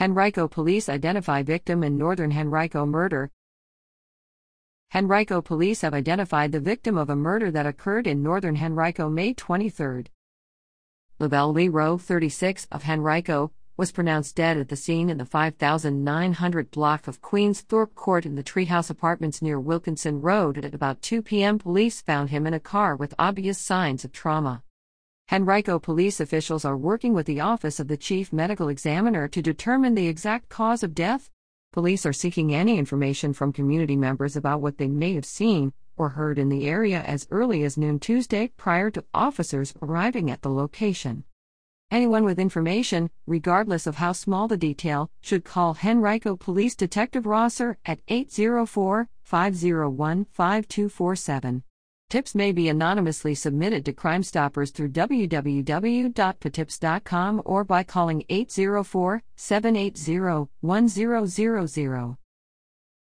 Henrico police identify victim in northern Henrico murder. Henrico police have identified the victim of a murder that occurred in northern Henrico May 23. Lavelle Lee Roe, 36, of Henrico, was pronounced dead at the scene in the 5900 block of Queens Thorpe Court in the Treehouse Apartments near Wilkinson Road at about 2 p.m. Police found him in a car with obvious signs of trauma. Henrico police officials are working with the Office of the Chief Medical Examiner to determine the exact cause of death. Police are seeking any information from community members about what they may have seen or heard in the area as early as noon Tuesday prior to officers arriving at the location. Anyone with information, regardless of how small the detail, should call Henrico Police Detective Rosser at 804 501 5247. Tips may be anonymously submitted to Crime Stoppers through www.patips.com or by calling 804 780 1000.